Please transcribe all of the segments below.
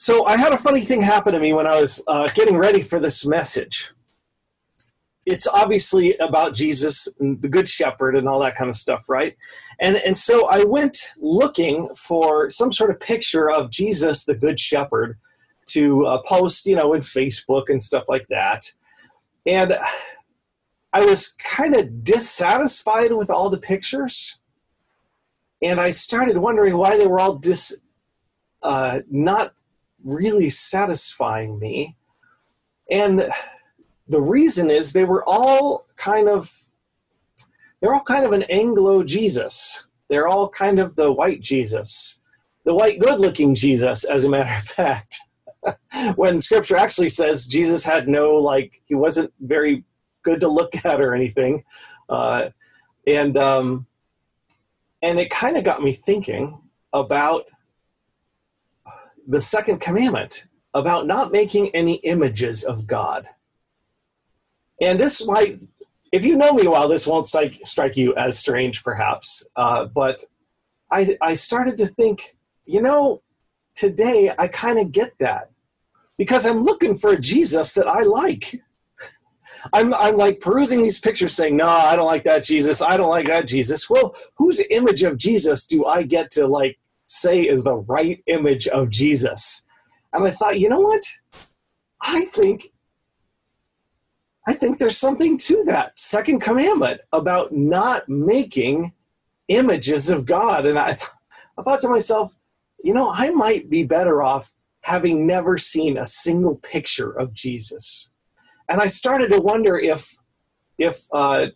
So I had a funny thing happen to me when I was uh, getting ready for this message. It's obviously about Jesus and the Good Shepherd and all that kind of stuff, right? And and so I went looking for some sort of picture of Jesus, the Good Shepherd, to uh, post, you know, in Facebook and stuff like that. And I was kind of dissatisfied with all the pictures, and I started wondering why they were all dis, uh, not really satisfying me. And the reason is they were all kind of they're all kind of an Anglo Jesus. They're all kind of the white Jesus, the white good looking Jesus, as a matter of fact. when scripture actually says Jesus had no, like, he wasn't very good to look at or anything. Uh, and, um, and it kind of got me thinking about the second commandment about not making any images of God. And this might, if you know me well, this won't strike, strike you as strange, perhaps. Uh, but I, I started to think, you know, today I kind of get that because I'm looking for a Jesus that I like. I'm, I'm like perusing these pictures saying, no, I don't like that Jesus. I don't like that Jesus. Well, whose image of Jesus do I get to like say is the right image of Jesus? And I thought, you know what? I think I think there's something to that second commandment about not making images of God. And I, I thought to myself, you know, I might be better off having never seen a single picture of Jesus. And I started to wonder if, if, uh,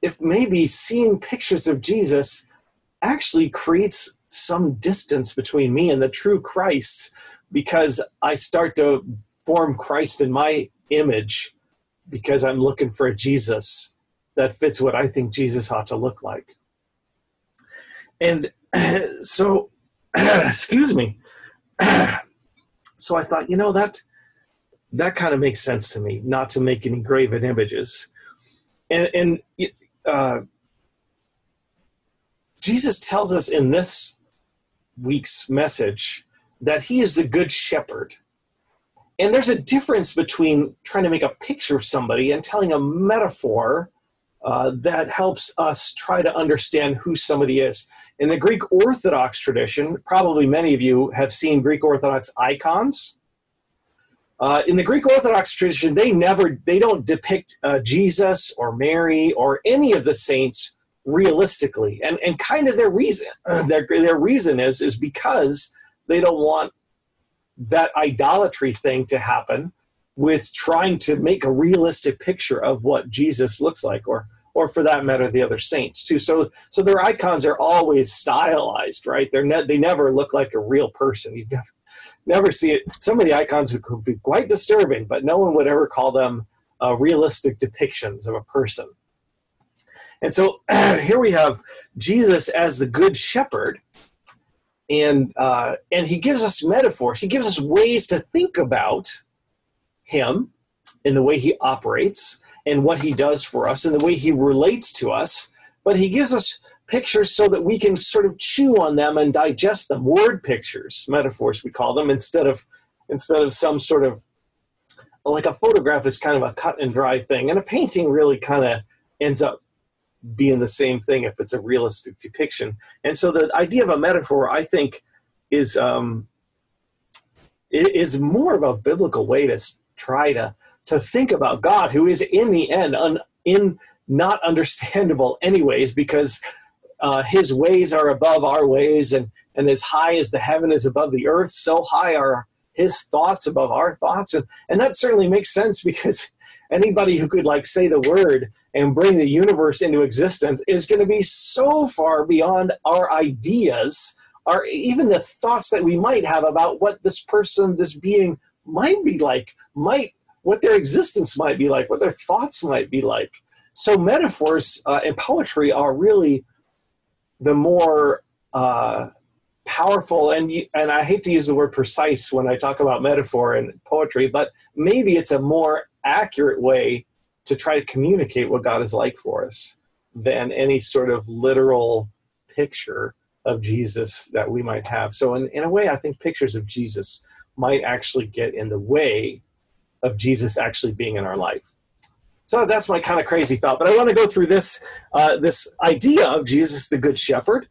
if maybe seeing pictures of Jesus actually creates some distance between me and the true Christ because I start to form Christ in my image because I'm looking for a Jesus that fits what I think Jesus ought to look like. And so, excuse me. so I thought, you know, that that kind of makes sense to me, not to make any graven images. And, and uh, Jesus tells us in this week's message that he is the good shepherd and there's a difference between trying to make a picture of somebody and telling a metaphor uh, that helps us try to understand who somebody is. In the Greek Orthodox tradition, probably many of you have seen Greek Orthodox icons. Uh, in the Greek Orthodox tradition, they never, they don't depict uh, Jesus or Mary or any of the saints realistically, and and kind of their reason, their their reason is is because they don't want that idolatry thing to happen with trying to make a realistic picture of what Jesus looks like or or for that matter the other saints too. So so their icons are always stylized right? They're ne- they never look like a real person. You never never see it. Some of the icons could be quite disturbing but no one would ever call them uh, realistic depictions of a person and so here we have jesus as the good shepherd and uh, and he gives us metaphors. He gives us ways to think about him and the way he operates and what he does for us and the way he relates to us. But he gives us pictures so that we can sort of chew on them and digest them. Word pictures, metaphors we call them, instead of instead of some sort of like a photograph is kind of a cut and dry thing, and a painting really kind of ends up being the same thing if it's a realistic depiction. And so the idea of a metaphor, I think, is um, is more of a biblical way to try to to think about God, who is in the end un, in not understandable anyways, because uh, His ways are above our ways, and and as high as the heaven is above the earth, so high are His thoughts above our thoughts, and and that certainly makes sense because anybody who could like say the word and bring the universe into existence is going to be so far beyond our ideas our even the thoughts that we might have about what this person this being might be like might what their existence might be like what their thoughts might be like. So metaphors uh, and poetry are really the more uh, powerful and and I hate to use the word precise when I talk about metaphor and poetry, but maybe it's a more accurate way to try to communicate what God is like for us than any sort of literal picture of Jesus that we might have. So, in, in a way, I think pictures of Jesus might actually get in the way of Jesus actually being in our life. So that's my kind of crazy thought. But I want to go through this uh, this idea of Jesus, the Good Shepherd,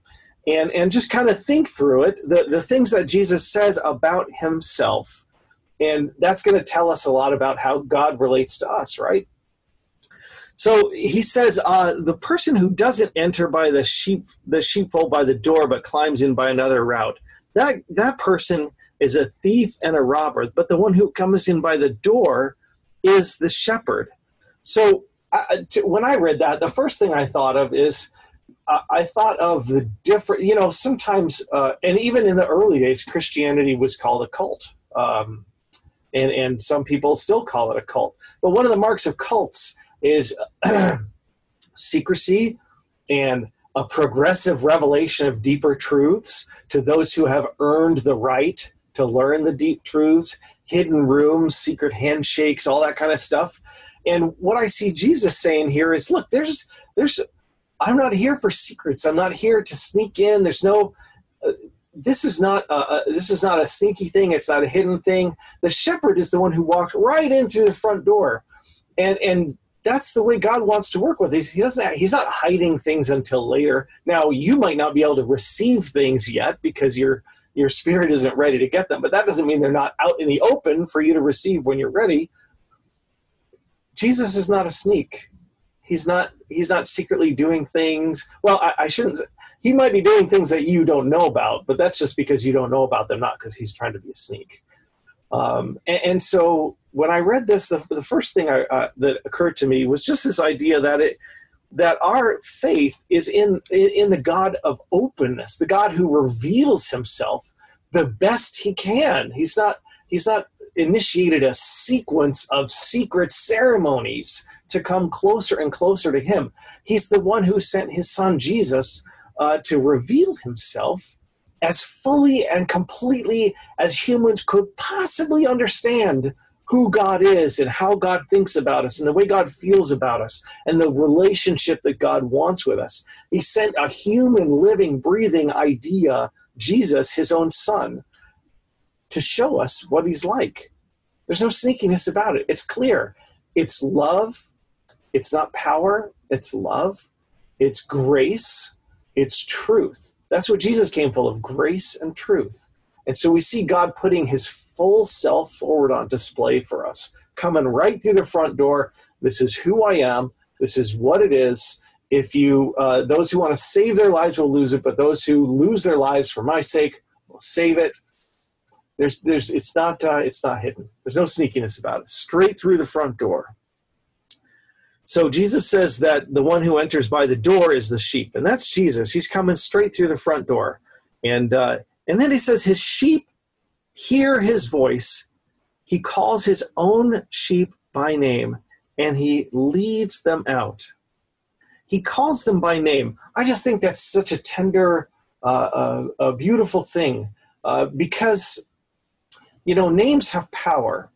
and and just kind of think through it. The the things that Jesus says about himself, and that's going to tell us a lot about how God relates to us, right? So he says, uh, the person who doesn't enter by the sheep the sheepfold by the door, but climbs in by another route, that that person is a thief and a robber. But the one who comes in by the door is the shepherd. So I, to, when I read that, the first thing I thought of is uh, I thought of the different. You know, sometimes uh, and even in the early days, Christianity was called a cult. Um, and, and some people still call it a cult. But one of the marks of cults is secrecy and a progressive revelation of deeper truths to those who have earned the right to learn the deep truths, hidden rooms, secret handshakes, all that kind of stuff. And what I see Jesus saying here is, look, there's there's I'm not here for secrets. I'm not here to sneak in. There's no this is not a, this is not a sneaky thing. It's not a hidden thing. The shepherd is the one who walked right in through the front door. And and that's the way God wants to work with. He's, he doesn't. He's not hiding things until later. Now you might not be able to receive things yet because your your spirit isn't ready to get them, but that doesn't mean they're not out in the open for you to receive when you're ready. Jesus is not a sneak. He's not. He's not secretly doing things. Well, I, I shouldn't. He might be doing things that you don't know about, but that's just because you don't know about them, not because he's trying to be a sneak. Um, and, and so when I read this, the, the first thing I, uh, that occurred to me was just this idea that it that our faith is in in the God of openness, the God who reveals Himself the best He can. He's not He's not initiated a sequence of secret ceremonies to come closer and closer to Him. He's the one who sent His Son Jesus uh, to reveal Himself as fully and completely as humans could possibly understand who God is and how God thinks about us and the way God feels about us and the relationship that God wants with us. He sent a human, living, breathing idea, Jesus, his own son, to show us what he's like. There's no sneakiness about it. It's clear. It's love. It's not power. It's love. It's grace. It's truth. That's what Jesus came full of grace and truth. And so we see God putting his full self forward on display for us, coming right through the front door. This is who I am. This is what it is. If you, uh, those who want to save their lives will lose it, but those who lose their lives for my sake will save it. There's, there's, it's not, uh, it's not hidden. There's no sneakiness about it. Straight through the front door. So Jesus says that the one who enters by the door is the sheep, and that's Jesus. He's coming straight through the front door, and uh, and then he says his sheep hear his voice. He calls his own sheep by name and he leads them out. He calls them by name. I just think that's such a tender, uh, uh, a beautiful thing uh, because, you know, names have power.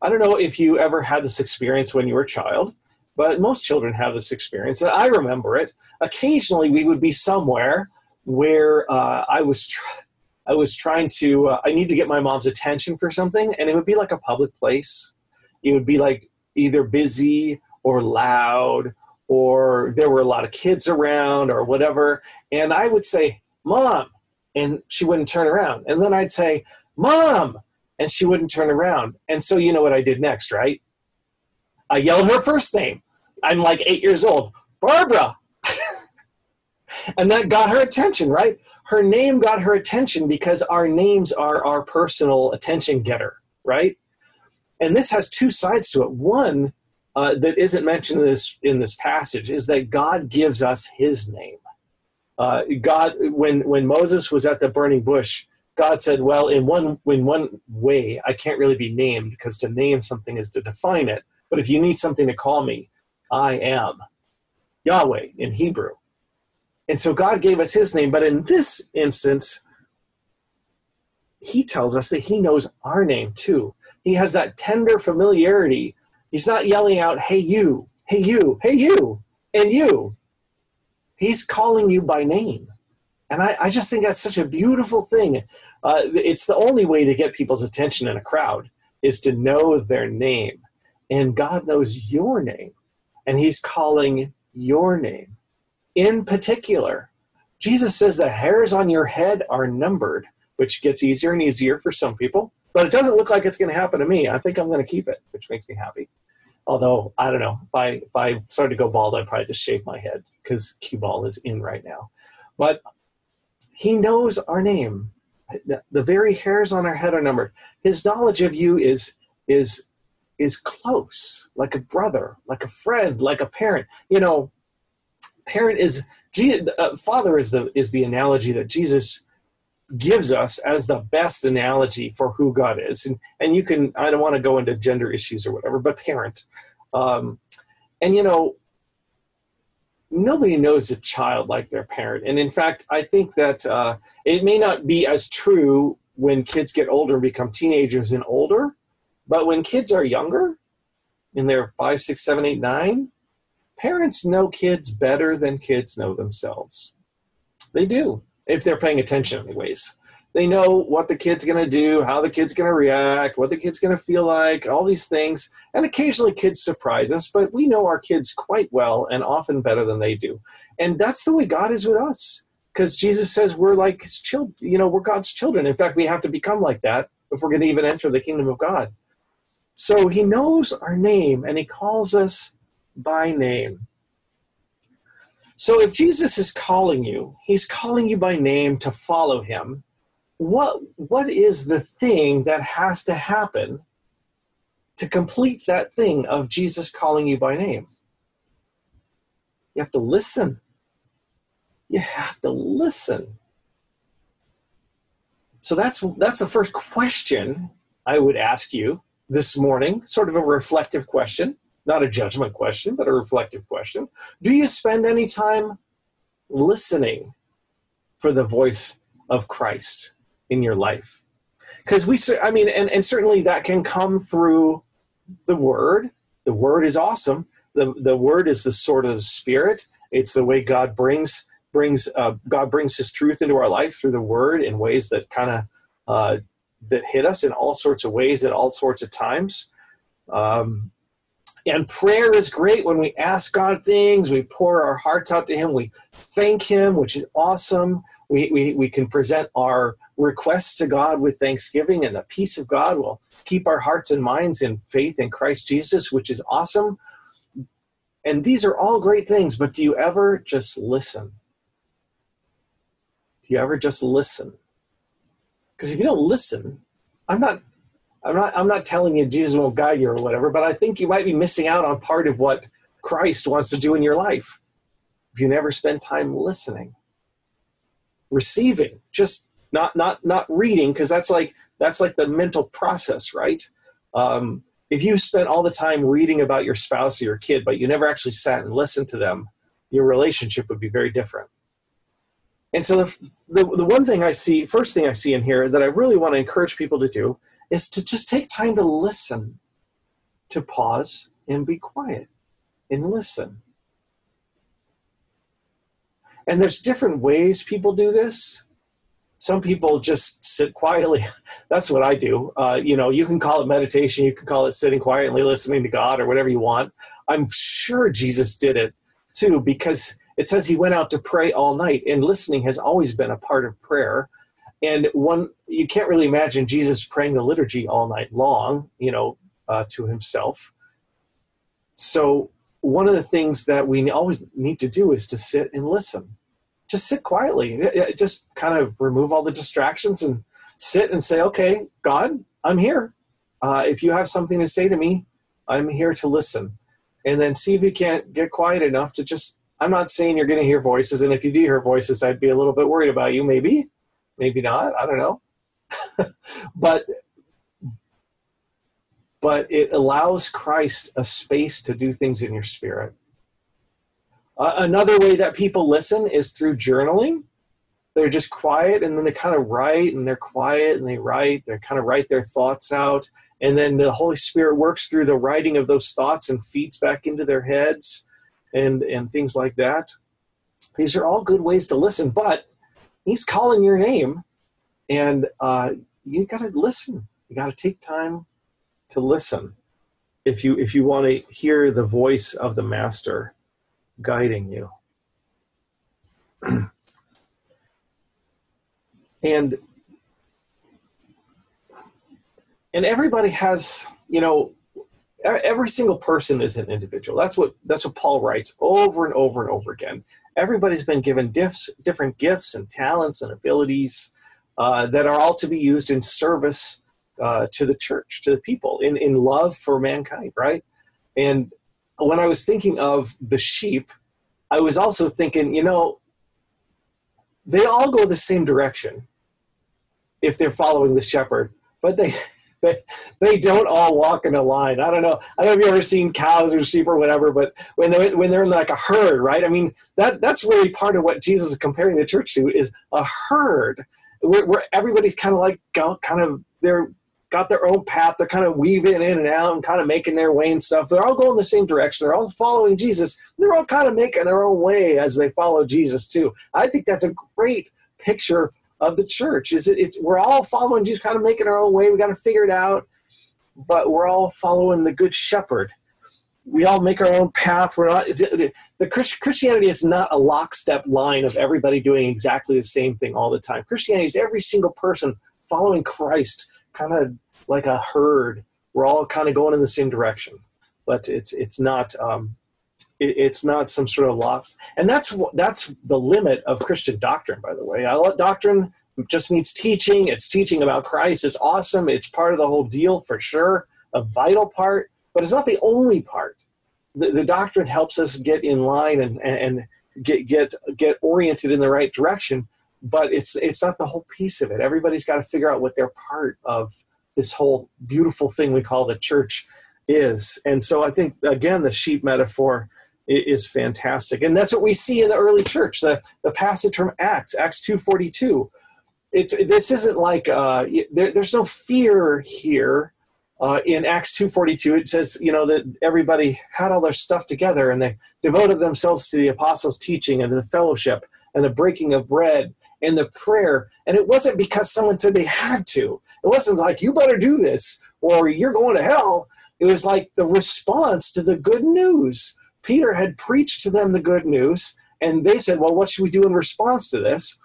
I don't know if you ever had this experience when you were a child, but most children have this experience. I remember it. Occasionally, we would be somewhere where uh, I was. Tr- I was trying to, uh, I need to get my mom's attention for something, and it would be like a public place. It would be like either busy or loud, or there were a lot of kids around, or whatever. And I would say, Mom, and she wouldn't turn around. And then I'd say, Mom, and she wouldn't turn around. And so you know what I did next, right? I yelled her first name. I'm like eight years old, Barbara. and that got her attention, right? her name got her attention because our names are our personal attention getter, right? And this has two sides to it. One uh, that isn't mentioned in this in this passage is that God gives us His name. Uh, God, when when Moses was at the burning bush, God said, "Well, in one in one way, I can't really be named because to name something is to define it. But if you need something to call me, I am Yahweh in Hebrew." And so God gave us his name. But in this instance, he tells us that he knows our name too. He has that tender familiarity. He's not yelling out, hey, you, hey, you, hey, you, and you. He's calling you by name. And I, I just think that's such a beautiful thing. Uh, it's the only way to get people's attention in a crowd is to know their name. And God knows your name. And He's calling your name. In particular, Jesus says the hairs on your head are numbered, which gets easier and easier for some people. But it doesn't look like it's going to happen to me. I think I'm going to keep it, which makes me happy. Although I don't know if I if I started to go bald, I'd probably just shave my head because cue ball is in right now. But he knows our name. The very hairs on our head are numbered. His knowledge of you is is is close, like a brother, like a friend, like a parent. You know, parent is uh, father is the is the analogy that Jesus gives us as the best analogy for who God is. And and you can I don't want to go into gender issues or whatever, but parent. Um, and you know, nobody knows a child like their parent. And in fact, I think that uh, it may not be as true when kids get older and become teenagers and older, but when kids are younger, in their five, six, seven, eight, nine, parents know kids better than kids know themselves. They do if they're paying attention, anyways. They know what the kid's going to do, how the kid's going to react, what the kid's going to feel like, all these things. And occasionally kids surprise us, but we know our kids quite well and often better than they do. And that's the way God is with us. Because Jesus says we're like his children, you know, we're God's children. In fact, we have to become like that if we're going to even enter the kingdom of God. So he knows our name and he calls us by name. So if Jesus is calling you, he's calling you by name to follow him. What what is the thing that has to happen to complete that thing of Jesus calling you by name? You have to listen. You have to listen. So that's that's the first question I would ask you this morning, sort of a reflective question not a judgment question, but a reflective question. Do you spend any time listening for the voice of Christ in your life? Because we, I mean, and, and certainly that can come through the Word. The Word is awesome. The, the Word is the sword of the Spirit. It's the way God brings brings uh, God brings His truth into our life through the Word in ways that kind of uh, that hit us in all sorts of ways at all sorts of times. Um, and prayer is great when we ask God things, we pour our hearts out to Him, we thank Him, which is awesome. We, we, we can present our requests to God with thanksgiving, and the peace of God will keep our hearts and minds in faith in Christ Jesus, which is awesome. And these are all great things, but do you ever just listen? Do you ever just listen? Because if you don't listen, I'm not I'm not I'm not telling you Jesus won't guide you or whatever, but I think you might be missing out on part of what Christ wants to do in your life if you never spend time listening. Receiving, just not not not reading, because that's like that's like the mental process, right? Um, if you spent all the time reading about your spouse or your kid, but you never actually sat and listened to them, your relationship would be very different. And so the, the, the one thing I see, first thing I see in here that I really want to encourage people to do is to just take time to listen, to pause and be quiet and listen. And there's different ways people do this. Some people just sit quietly. That's what I do. Uh, you know, you can call it meditation, you can call it sitting quietly listening to God or whatever you want. I'm sure Jesus did it too because it says he went out to pray all night, and listening has always been a part of prayer. And one you can't really imagine jesus praying the liturgy all night long you know uh, to himself. So one of the things that we always need to do is to sit and listen. Just sit quietly. Just kind of remove all the distractions and sit and say okay god i'm here. Uh, if you have something to say to me i'm here to listen. And then see if you can't get quiet enough to just i'm not saying you're going to hear voices and if you do hear voices i'd be a little bit worried about you maybe maybe not. I don't know. but but it allows Christ a space to do things in your spirit. Uh, another way that people listen is through journaling. They're just quiet and then they kind of write and they're quiet and they write. They kind of write their thoughts out. And then the Holy Spirit works through the writing of those thoughts and feeds back into their heads and, and things like that. These are all good ways to listen, but He's calling your name, and uh, you got to listen. You got to take time to listen if you if you want to hear the voice of the master guiding you. and and everybody has you know every single person is an individual. That's what that's what paul writes over and over and over again. Everybody's been given gifts different gifts and talents and abilities uh, that are all to be used in service uh, to the church to the people in, in love for mankind right? And when i was thinking of the sheep i was also thinking you know they all go the same direction if they're following the shepherd but they they, they don't all walk in a line. I don't know. I don't know if you've ever seen cows or sheep or whatever, but when they when they're in like a herd, right? I mean, that that's really part of what Jesus is comparing the church to is a herd where, where everybody's kind of like kind of they're got their own path. They're kind of weaving in and out and kind of making their way and stuff. They're all going the same direction. They're all following Jesus. They're all kind of making their own way as they follow Jesus too. I think that's a great picture of the church. Is it, it's we're all following Jesus, kind of making our own way. We got to figure it out, but we're all following the Good Shepherd. We all make our own path. We're not. It, the Christianity is not a lockstep line of everybody doing exactly the same thing all the time. Christianity is every single person following Christ, kind of like a herd. We're all kind of going in the same direction, but it's it's not. Um, it's not some sort of loss. And that's that's the limit of christian doctrine by the way. Doctrine just means teaching. It's teaching about christ. It's awesome. It's part of the whole deal for sure a vital part but it's not the only part. The, the doctrine helps us get in line and, and get get get oriented in the right direction but it's it's not the whole piece of it. Everybody's got to figure out what their part of this whole beautiful thing we call the church is. And so i think again the sheep metaphor is fantastic. And that's what we see in the early church. The, the passage from Acts, Acts 2.42. It's, this isn't like, uh, there, there's no fear here. Uh, in Acts 2.42, it says, you know, that everybody had all their stuff together and they devoted themselves to the apostles' teaching and the fellowship and the breaking of bread and the prayer. And it wasn't because someone said they had to. It wasn't like, you better do this or you're going to hell. It was like the response to the good news Peter had preached to them the good news, and they said, Well, what should we do in response to this?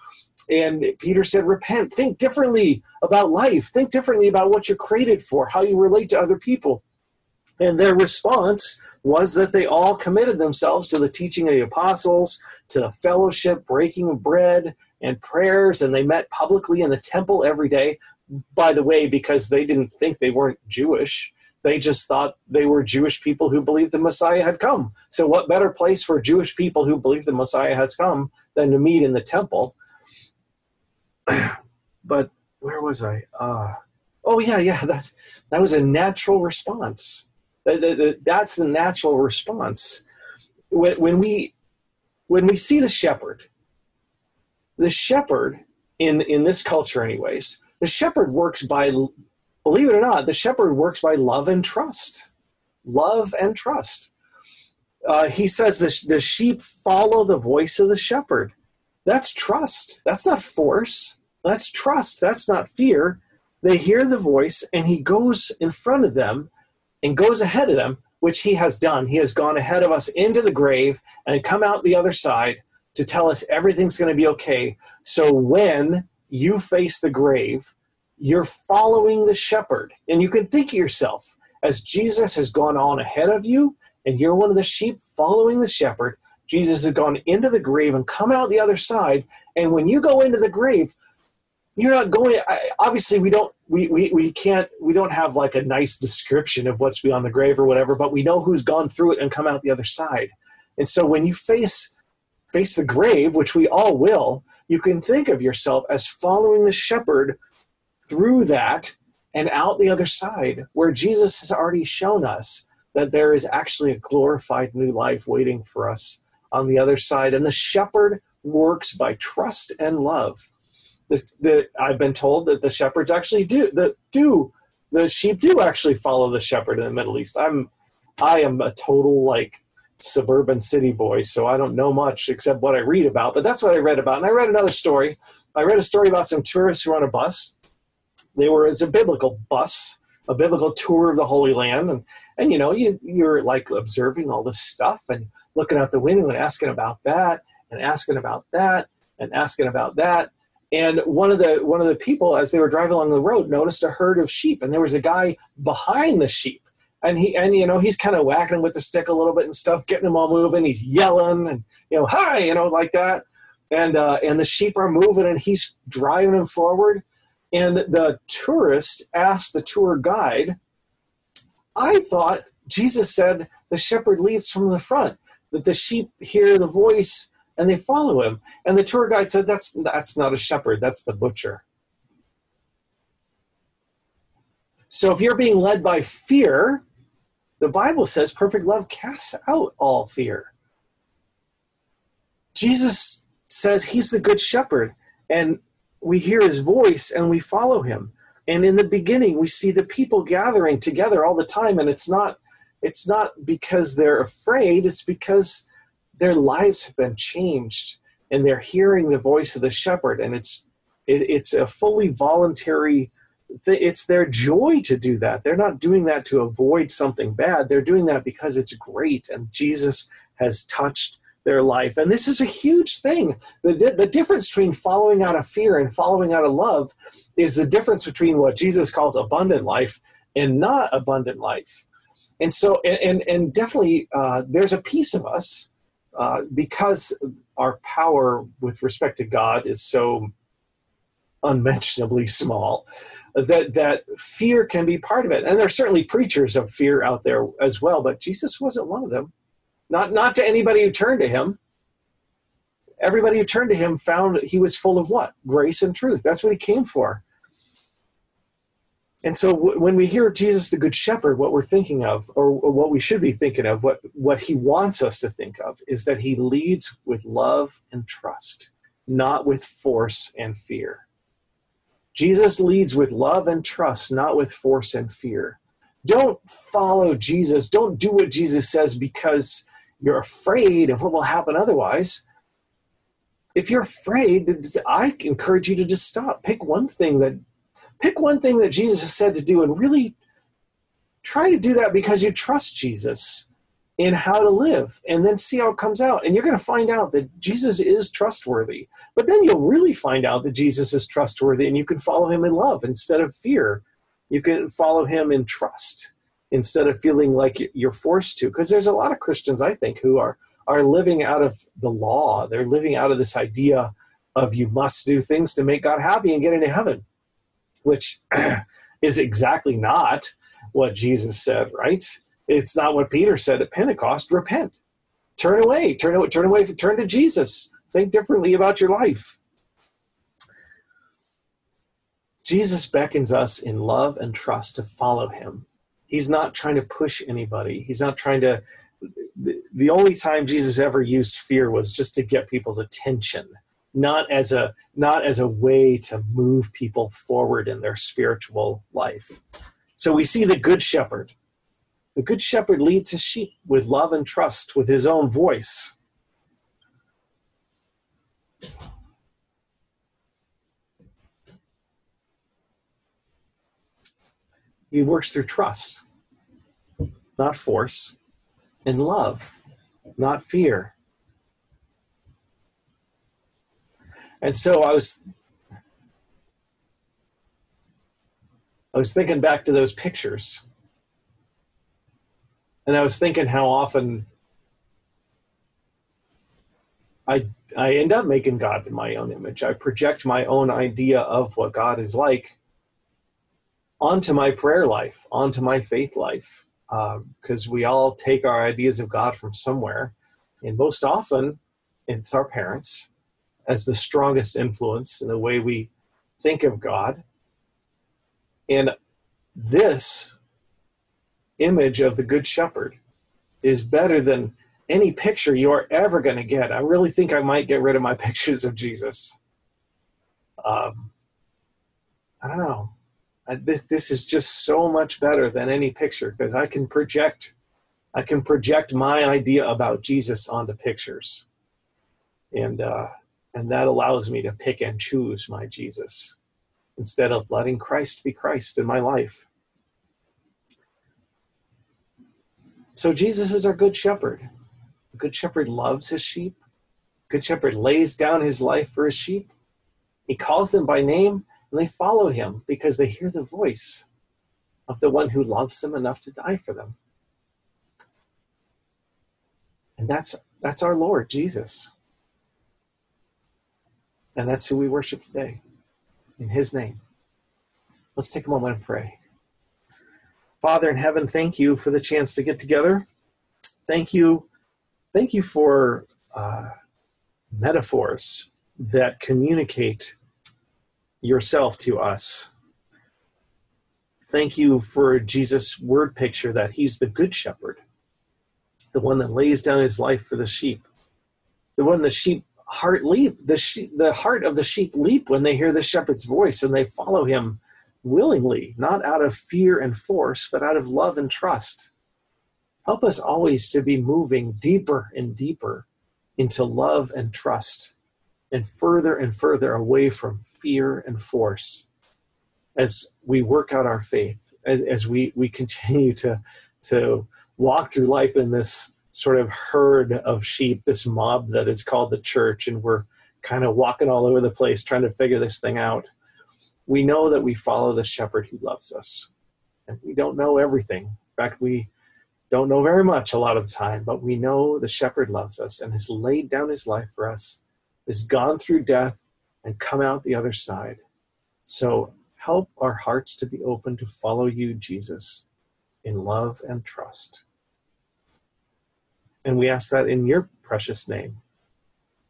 And Peter said, Repent, think differently about life, think differently about what you're created for, how you relate to other people. And their response was that they all committed themselves to the teaching of the apostles, to the fellowship, breaking of bread, and prayers, and they met publicly in the temple every day. By the way, because they didn't think they weren't Jewish, they just thought they were Jewish people who believed the Messiah had come. So, what better place for Jewish people who believe the Messiah has come than to meet in the temple? but where was I? Uh, oh, yeah, yeah, that, that was a natural response. That, that, that's the natural response. When, when, we, when we see the shepherd, the shepherd, in, in this culture, anyways, the shepherd works by believe it or not, the shepherd works by love and trust. Love and trust. Uh, he says the, the sheep follow the voice of the shepherd. That's trust. That's not force. That's trust. That's not fear. They hear the voice, and he goes in front of them and goes ahead of them, which he has done. He has gone ahead of us into the grave and come out the other side to tell us everything's going to be okay. So when you face the grave, you're following the shepherd. And you can think of yourself as Jesus has gone on ahead of you, and you're one of the sheep following the shepherd. Jesus has gone into the grave and come out the other side. And when you go into the grave, you're not going obviously we don't we, we, we can't we don't have like a nice description of what's beyond the grave or whatever but we know who's gone through it and come out the other side and so when you face face the grave which we all will you can think of yourself as following the shepherd through that and out the other side, where Jesus has already shown us that there is actually a glorified new life waiting for us on the other side. And the shepherd works by trust and love. The, the, I've been told that the shepherds actually do that do the sheep do actually follow the shepherd in the Middle East. I'm I am a total like suburban city boy, so I don't know much except what I read about. But that's what I read about. And I read another story I read a story about some tourists who were on a bus. They were it's a biblical bus, a biblical tour of the Holy Land, and and you know you you're like observing all this stuff and looking out the window and asking about that and asking about that and asking about that. And one of the one of the people, as they were driving along the road, noticed a herd of sheep, and there was a guy behind the sheep and he and you know he's kind of whacking him with the stick a little bit and stuff, getting them all moving. He's yelling and you know hi, you know like that, and uh, and the sheep are moving and he's driving them forward. And the tourist asked the tour guide, "I thought Jesus said the shepherd leads from the front, that the sheep hear the voice and they follow him." And the tour guide said, "That's that's not a shepherd, that's the butcher." So if you're being led by fear, the Bible says perfect love casts out all fear. Jesus says he's the good shepherd, and we hear his voice and we follow him. And in the beginning, we see the people gathering together all the time, and it's not it's not because they're afraid, it's because their lives have been changed and they're hearing the voice of the shepherd, and it's it, it's a fully voluntary it's their joy to do that. They're not doing that to avoid something bad. They're doing that because it's great and Jesus has touched their life. And this is a huge thing. The, the difference between following out of fear and following out of love is the difference between what Jesus calls abundant life and not abundant life. And so, and, and, definitely, uh, there's a piece of us uh, because our power with respect to God is so unmentionably small that that fear can be part of it and there are certainly preachers of fear out there as well but jesus wasn't one of them not not to anybody who turned to him. Everybody who turned to him found he was full of what? Grace and truth. That's what he came for. And so w- when we hear jesus the good shepherd what we're thinking of or, or what we should be thinking of what what he wants us to think of is that he leads with love and trust not with force and fear. Jesus leads with love and trust, not with force and fear. Don't follow Jesus. Don't do what Jesus says because you're afraid of what will happen otherwise. If you're afraid, I encourage you to just stop. Pick one thing that pick one thing that Jesus has said to do and really try to do that because you trust Jesus in how to live and then see how it comes out. And you're going to find out that Jesus is trustworthy. But then you'll really find out that Jesus is trustworthy and you can follow him in love instead of fear. You can follow him in trust instead of feeling like you're forced to. Because there's a lot of Christians, I think, who are, are living out of the law. They're living out of this idea of you must do things to make God happy and get into heaven, which is exactly not what Jesus said, right? It's not what Peter said at Pentecost. Repent, turn away, turn away, turn away, turn to Jesus. Think differently about your life. Jesus beckons us in love and trust to follow him. He's not trying to push anybody. He's not trying to. The only time Jesus ever used fear was just to get people's attention, not as a not as a way to move people forward in their spiritual life. So we see the good shepherd the Good Shepherd leads his sheep with love and trust with his own voice. He works through trust, not force, and love, not fear. And so I was I was thinking back to those pictures and I was thinking how often I I end up making God in my own image. I project my own idea of what God is like onto my prayer life, onto my faith life, because uh, we all take our ideas of God from somewhere, and most often it's our parents as the strongest influence in the way we think of God. And this image of the Good Shepherd is better than any picture you're ever going to get. I really think I might get rid of my pictures of Jesus. Um, I don't know. This this is just so much better than any picture because I can project, I can project my idea about Jesus onto pictures, and uh, And that allows me to pick and choose my Jesus instead of letting Christ be Christ in my life. So Jesus is our good shepherd. The good shepherd loves his sheep. Good shepherd lays down his life for his sheep. He calls them by name and they follow him because they hear the voice of the one who loves them enough to die for them. And that's that's our Lord Jesus. And that's who we worship today. In his name. Let's take a moment and pray. Father in heaven, thank you for the chance to get together. Thank you. Thank you for uh, metaphors that communicate yourself to us. Thank you for Jesus' word picture that he's the good shepherd, the one that lays down his life for the sheep, the one the sheep heart leap, the, sheep, the heart of the sheep leap when they hear the shepherd's voice and they follow him willingly, not out of fear and force, but out of love and trust. Help us always to be moving deeper and deeper into love and trust and further and further away from fear and force as we work out our faith, as, as we, we continue to, to walk through life in this sort of herd of sheep, this mob that is called the church, and we're kind of walking all over the place trying to figure this thing out we know that we follow the shepherd who loves us. And we don't know everything. In fact, we don't know very much a lot of the time, but we know the shepherd loves us and has laid down his life for us, has gone through death and come out the other side. So help our hearts to be open to follow you, Jesus, in love and trust. And we ask that in your precious name.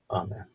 Amen.